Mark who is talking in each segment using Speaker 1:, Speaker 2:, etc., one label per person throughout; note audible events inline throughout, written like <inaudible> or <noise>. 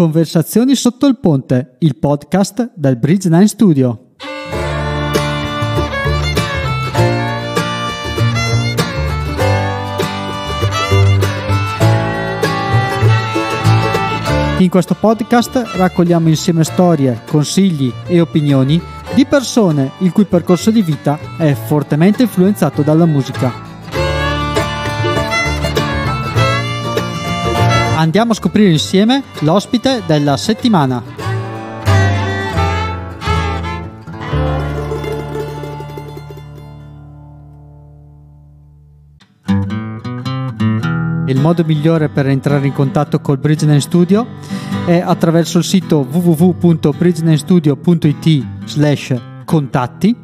Speaker 1: Conversazioni sotto il ponte, il podcast del Bridge 9 Studio. In questo podcast raccogliamo insieme storie, consigli e opinioni di persone il cui percorso di vita è fortemente influenzato dalla musica. Andiamo a scoprire insieme l'ospite della settimana. Il modo migliore per entrare in contatto col Bridgeline Studio è attraverso il sito www.bridgelandstudio.it slash contatti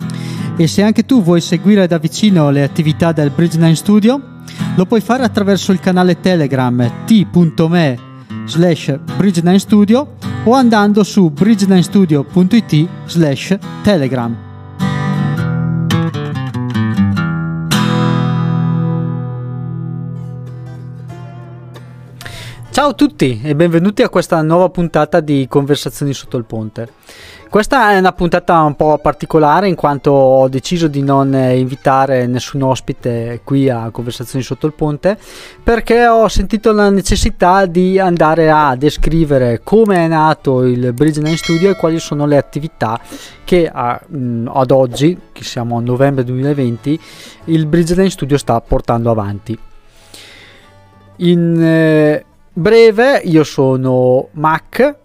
Speaker 1: e se anche tu vuoi seguire da vicino le attività del Bridgeline Studio lo puoi fare attraverso il canale Telegram t.me slash bridge studio o andando su bridge slash telegram. Ciao a tutti e benvenuti a questa nuova puntata di Conversazioni sotto il ponte. Questa è una puntata un po' particolare in quanto ho deciso di non invitare nessun ospite qui a Conversazioni sotto il ponte perché ho sentito la necessità di andare a descrivere come è nato il Bridge 9 Studio e quali sono le attività che a, mh, ad oggi, che siamo a novembre 2020, il Bridge 9 Studio sta portando avanti. In eh, breve, io sono Mac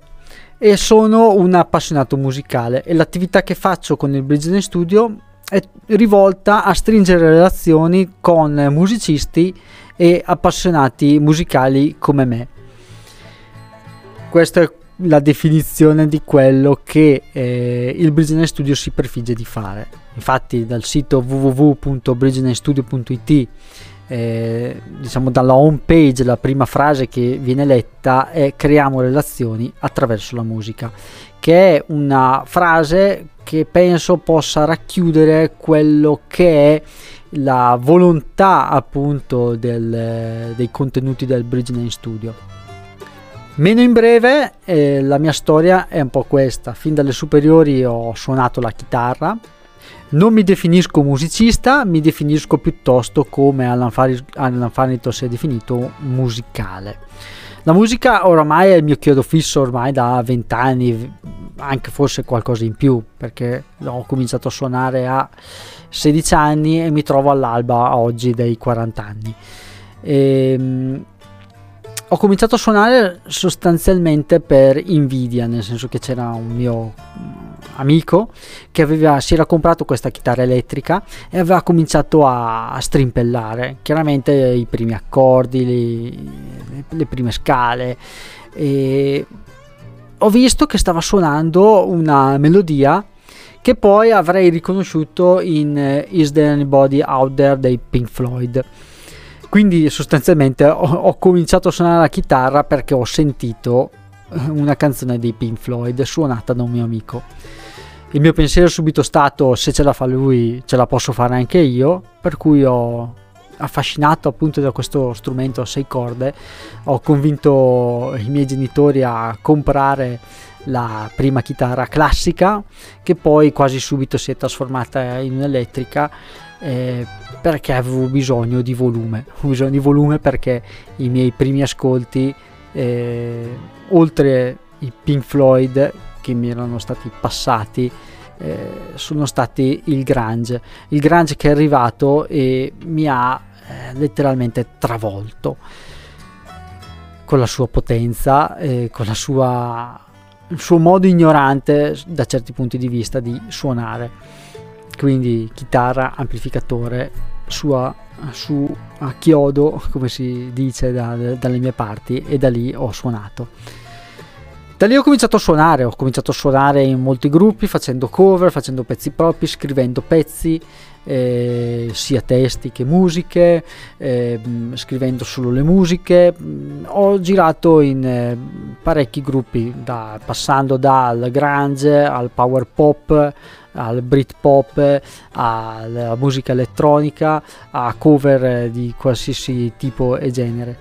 Speaker 1: e sono un appassionato musicale e l'attività che faccio con il Bridge Studio è rivolta a stringere relazioni con musicisti e appassionati musicali come me. Questa è la definizione di quello che eh, il Bridge Studio si prefigge di fare. Infatti dal sito www.bridgestudio.it eh, diciamo dalla home page la prima frase che viene letta è creiamo relazioni attraverso la musica che è una frase che penso possa racchiudere quello che è la volontà appunto del, dei contenuti del Bridge Name Studio Meno in breve, eh, la mia storia è un po' questa. Fin dalle superiori ho suonato la chitarra, non mi definisco musicista, mi definisco piuttosto come Alan, Farrington si è definito musicale. La musica oramai è il mio chiodo fisso ormai da 20 anni, anche forse qualcosa in più, perché ho cominciato a suonare a 16 anni e mi trovo all'alba oggi dei 40 anni. E, ehm, ho cominciato a suonare sostanzialmente per invidia, nel senso che c'era un mio amico che aveva, si era comprato questa chitarra elettrica e aveva cominciato a, a strimpellare chiaramente i primi accordi, le, le prime scale. E ho visto che stava suonando una melodia che poi avrei riconosciuto in uh, Is There Anybody Out There dei Pink Floyd. Quindi sostanzialmente ho, ho cominciato a suonare la chitarra perché ho sentito <laughs> una canzone dei Pink Floyd suonata da un mio amico. Il mio pensiero è subito stato se ce la fa lui ce la posso fare anche io, per cui ho affascinato appunto da questo strumento a sei corde, ho convinto i miei genitori a comprare la prima chitarra classica che poi quasi subito si è trasformata in un'elettrica eh, perché avevo bisogno di volume, ho bisogno di volume perché i miei primi ascolti eh, oltre i Pink Floyd che mi erano stati passati eh, sono stati il grunge. Il grunge che è arrivato e mi ha eh, letteralmente travolto. Con la sua potenza con la sua, il suo modo ignorante da certi punti di vista di suonare. Quindi chitarra amplificatore sua su a chiodo come si dice da, dalle mie parti e da lì ho suonato da lì ho cominciato a suonare, ho cominciato a suonare in molti gruppi, facendo cover, facendo pezzi propri, scrivendo pezzi, eh, sia testi che musiche, eh, scrivendo solo le musiche. Ho girato in eh, parecchi gruppi, da, passando dal grunge al power pop, al Britpop, alla musica elettronica, a cover di qualsiasi tipo e genere.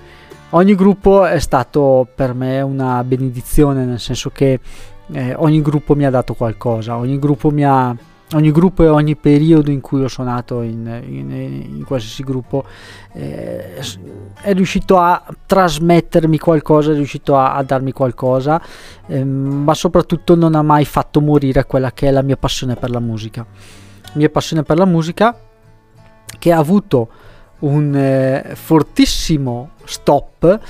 Speaker 1: Ogni gruppo è stato per me una benedizione, nel senso che eh, ogni gruppo mi ha dato qualcosa, ogni gruppo mi ha ogni gruppo e ogni periodo in cui ho suonato in, in, in qualsiasi gruppo eh, è riuscito a trasmettermi qualcosa, è riuscito a, a darmi qualcosa, eh, ma soprattutto non ha mai fatto morire quella che è la mia passione per la musica. Mia passione per la musica che ha avuto un eh, fortissimo stop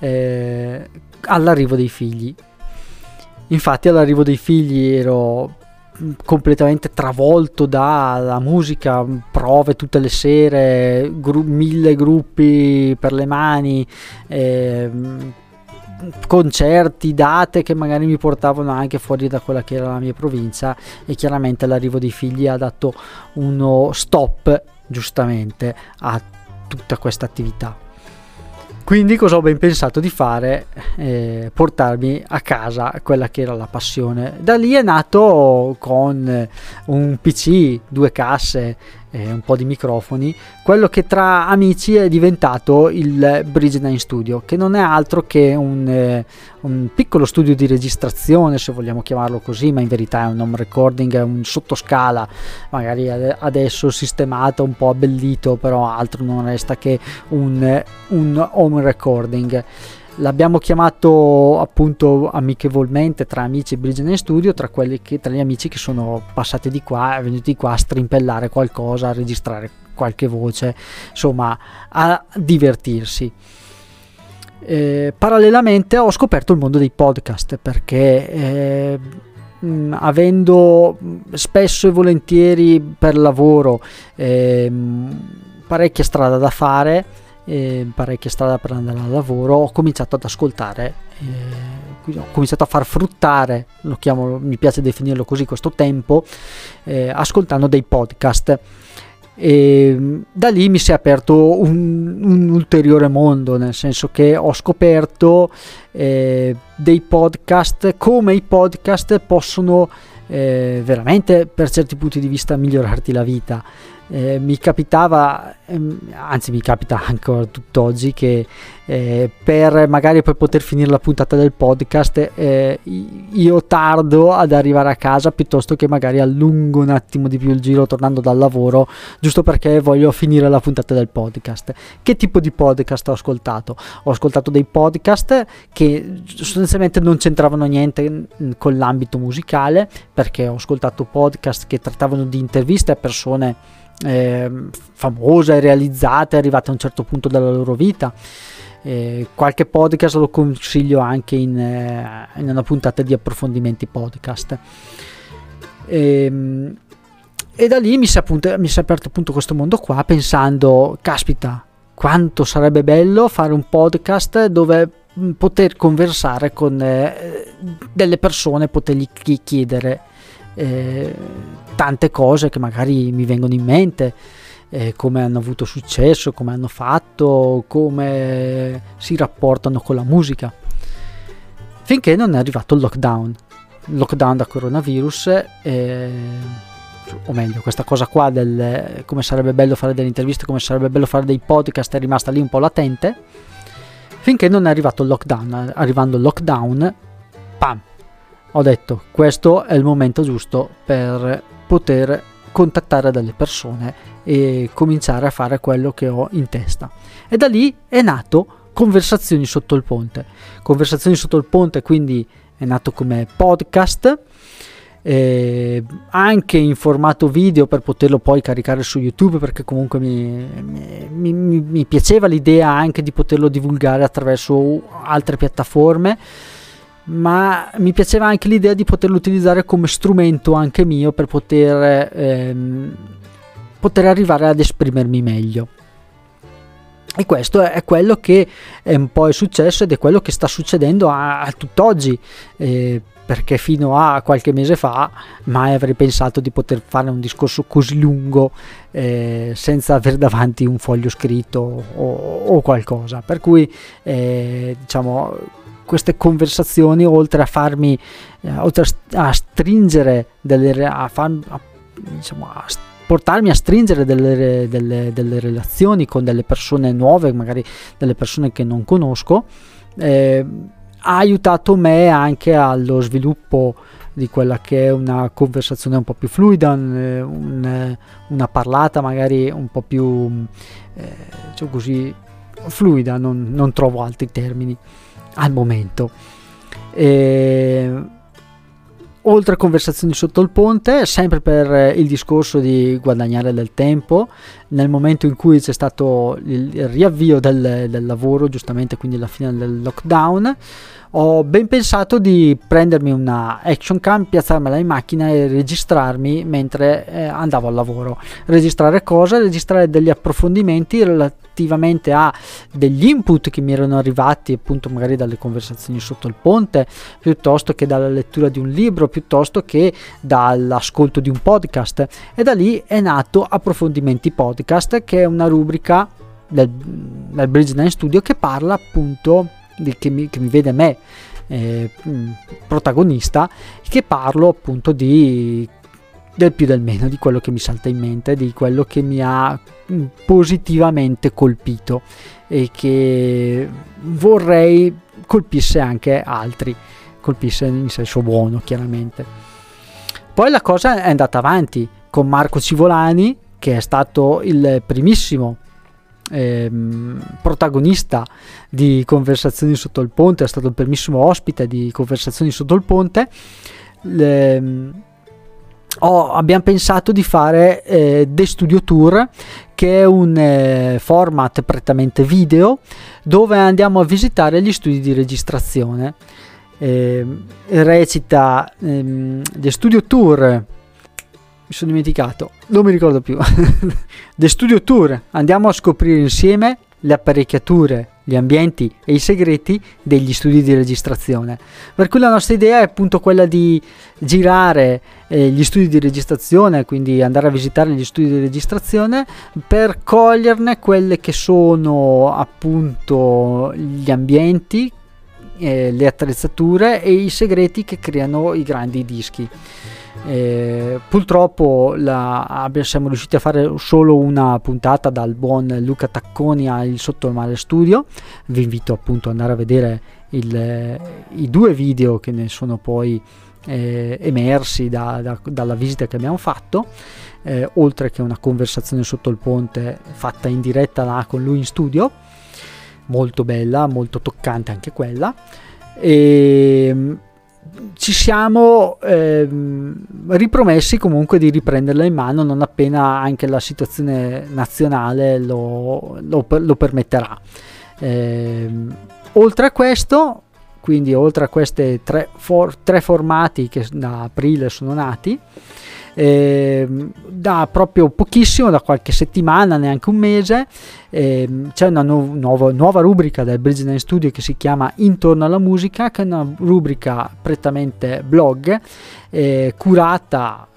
Speaker 1: eh, all'arrivo dei figli. Infatti all'arrivo dei figli ero completamente travolto dalla musica, prove tutte le sere, gru- mille gruppi per le mani, eh, concerti, date che magari mi portavano anche fuori da quella che era la mia provincia e chiaramente l'arrivo dei figli ha dato uno stop giustamente a tutta questa attività. Quindi cosa ho ben pensato di fare? Eh, portarmi a casa quella che era la passione. Da lì è nato con un PC, due casse, e un po' di microfoni, quello che tra amici è diventato il Bridge 9 Studio, che non è altro che un, eh, un, piccolo studio di registrazione, se vogliamo chiamarlo così, ma in verità è un home recording, è un sottoscala, magari adesso sistemato, un po' abbellito, però altro non resta che un, un home recording l'abbiamo chiamato appunto amichevolmente tra amici Bridge Studio, tra, che, tra gli amici che sono passati di qua venuti qua a strimpellare qualcosa, a registrare qualche voce, insomma a divertirsi. Eh, parallelamente ho scoperto il mondo dei podcast perché eh, avendo spesso e volentieri per lavoro eh, parecchia strada da fare eh, parecchia strada per andare al lavoro, ho cominciato ad ascoltare, eh, ho cominciato a far fruttare, chiamo, mi piace definirlo così, questo tempo, eh, ascoltando dei podcast. E da lì mi si è aperto un, un, ulteriore mondo, nel senso che ho scoperto eh, dei podcast, come i podcast possono eh, veramente per certi punti di vista migliorarti la vita eh, mi capitava, ehm, anzi mi capita <laughs> ancora tutt'oggi che eh, per magari per poter finire la puntata del podcast eh, io tardo ad arrivare a casa piuttosto che magari allungo un attimo di più il giro tornando dal lavoro giusto perché voglio finire la puntata del podcast. Che tipo di podcast ho ascoltato? Ho ascoltato dei podcast che sostanzialmente non c'entravano niente con l'ambito musicale perché ho ascoltato podcast che trattavano di interviste a persone eh, famose, realizzate, arrivate a un certo punto della loro vita. Eh, qualche podcast lo consiglio anche in, eh, in una puntata di approfondimenti podcast. E, ehm, e da lì mi si, è appunto, mi si è aperto appunto questo mondo qua pensando, caspita, quanto sarebbe bello fare un podcast dove mm, poter conversare con eh, delle persone, potergli chiedere eh, tante cose che magari mi vengono in mente, eh, come hanno avuto successo, come hanno fatto, come si rapportano con la musica. Finché non è arrivato il lockdown, il lockdown da coronavirus, eh, o meglio, questa cosa qua del come sarebbe bello fare delle interviste, come sarebbe bello fare dei podcast è rimasta lì un po' latente. Finché non è arrivato il lockdown, arrivando il lockdown, pam, ho detto questo è il momento giusto per poter contattare delle persone e cominciare a fare quello che ho in testa. E da lì è nato Conversazioni sotto il ponte. Conversazioni sotto il ponte quindi è nato come podcast. Eh, anche in formato video per poterlo poi caricare su YouTube perché comunque mi, mi, mi, mi piaceva l'idea anche di poterlo divulgare attraverso altre piattaforme ma mi piaceva anche l'idea di poterlo utilizzare come strumento anche mio per poter, ehm, poter arrivare ad esprimermi meglio. E questo è quello che è un po' è successo ed è quello che sta succedendo a, a tutt'oggi. Eh, perché fino a qualche mese fa mai avrei pensato di poter fare un discorso così lungo eh, senza avere davanti un foglio scritto o, o qualcosa. Per cui eh, diciamo queste conversazioni oltre a farmi eh, oltre a stringere delle a, far, a, diciamo, a portarmi a stringere delle, delle, delle, relazioni con delle persone nuove, magari delle persone che non conosco, eh, ha aiutato me anche allo sviluppo di quella che è una conversazione un po' più fluida, un, un, una parlata magari un po' più eh, cioè così fluida, non, non, trovo altri termini al momento. E, oltre a conversazioni sotto il ponte, sempre per il discorso di guadagnare del tempo, nel momento in cui c'è stato il riavvio del, del lavoro, giustamente quindi la fine del lockdown, ho ben pensato di prendermi una action cam, piazzarmela in macchina e registrarmi mentre eh, andavo al lavoro. Registrare cosa? Registrare degli approfondimenti relativamente a degli input che mi erano arrivati appunto magari dalle conversazioni sotto il ponte, piuttosto che dalla lettura di un libro, piuttosto che dall'ascolto di un podcast. E da lì è nato Approfondimenti Podcast, che è una rubrica del, del Bridge 9 Studio che parla appunto che, mi, che mi vede me eh, mm, protagonista, che parlo appunto di del più del meno, di quello che mi salta in mente, di quello che mi ha mm, positivamente colpito e che vorrei colpisse anche altri, colpisse in senso buono chiaramente. Poi la cosa è andata avanti con Marco Civolani, che è stato il primissimo ehm, protagonista di Conversazioni sotto il ponte, è stato il primissimo ospite di Conversazioni sotto il ponte. Le, oh, abbiamo pensato di fare eh, The Studio Tour che è un eh, format prettamente video dove andiamo a visitare gli studi di registrazione eh, recita ehm, The Studio Tour mi sono dimenticato, non mi ricordo più. <laughs> The Studio Tour, andiamo a scoprire insieme le apparecchiature, gli ambienti e i segreti degli studi di registrazione. Per cui la nostra idea è appunto quella di girare eh, gli studi di registrazione, quindi andare a visitare gli studi di registrazione per coglierne quelle che sono appunto gli ambienti, eh, le attrezzature e i segreti che creano i grandi dischi. Eh, purtroppo la, siamo riusciti a fare solo una puntata dal buon Luca Tacconi al Sotto il Mare Studio. Vi invito appunto ad andare a vedere il, i due video che ne sono poi eh, emersi da, da, dalla visita che abbiamo fatto. Eh, oltre che una conversazione sotto il ponte fatta in diretta là con lui in studio, molto bella, molto toccante anche quella. E ci siamo ehm, ripromessi comunque di riprenderla in mano non appena anche la situazione nazionale lo, lo, lo permetterà. Eh, oltre a questo, quindi oltre a questi tre, for, tre formati che da aprile sono nati, eh, da proprio pochissimo, da qualche settimana, neanche un mese, eh, c'è una nu- nuova, nuova, rubrica del Bridge 9 Studio che si chiama Intorno alla musica, che è una rubrica prettamente blog, eh, curata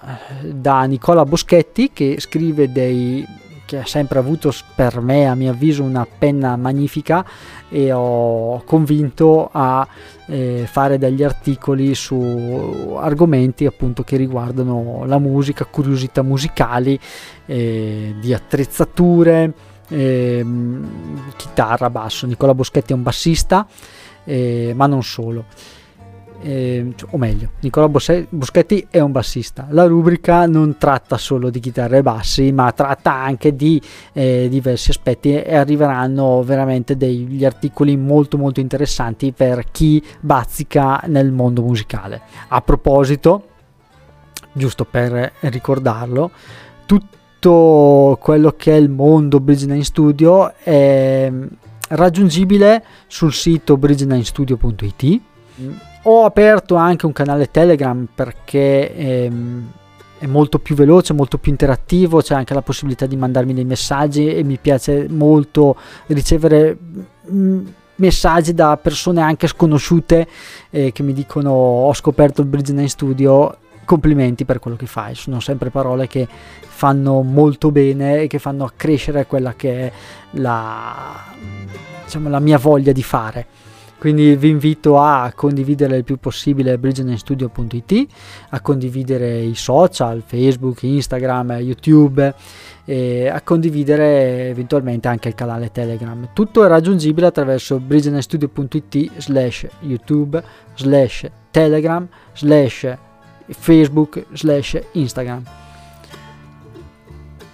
Speaker 1: eh, da Nicola Boschetti che scrive dei che ha sempre avuto per me a mio avviso una penna magnifica e ho convinto a eh, fare degli articoli su argomenti appunto che riguardano la musica, curiosità musicali, eh, di attrezzature, eh, chitarra, basso. Nicola Boschetti è un bassista, eh, ma non solo eh, o meglio, Nicola Boschetti è un bassista. La rubrica non tratta solo di chitarre e bassi, ma tratta anche di eh, diversi aspetti e arriveranno veramente degli articoli molto molto interessanti per chi bazzica nel mondo musicale. A proposito, giusto per ricordarlo, tutto quello che è il mondo Bridge9 Studio è raggiungibile sul sito bridge9studio.it ho aperto anche un canale Telegram perché ehm, è molto più veloce, molto più interattivo, c'è anche la possibilità di mandarmi dei messaggi e mi piace molto ricevere mm, messaggi da persone anche sconosciute eh, che mi dicono ho scoperto il Bridge 9 Studio complimenti per quello che fai. Sono sempre parole che fanno molto bene e che fanno accrescere quella che è la, diciamo, la mia voglia di fare quindi vi invito a condividere il più possibile bridgenstudio.it, a condividere i social, Facebook, Instagram, YouTube, e a condividere eventualmente anche il canale Telegram. Tutto è raggiungibile attraverso bridgenstudio.it slash YouTube slash Telegram slash Facebook slash Instagram.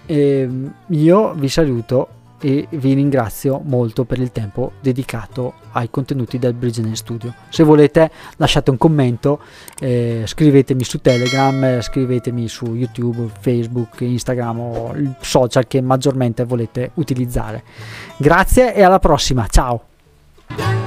Speaker 1: E io vi saluto e vi ringrazio molto per il tempo dedicato ai contenuti del Bridge Studio. Se volete lasciate un commento, eh, scrivetemi su Telegram, eh, scrivetemi su YouTube, Facebook, Instagram o il social che maggiormente volete utilizzare. Grazie e alla prossima, ciao!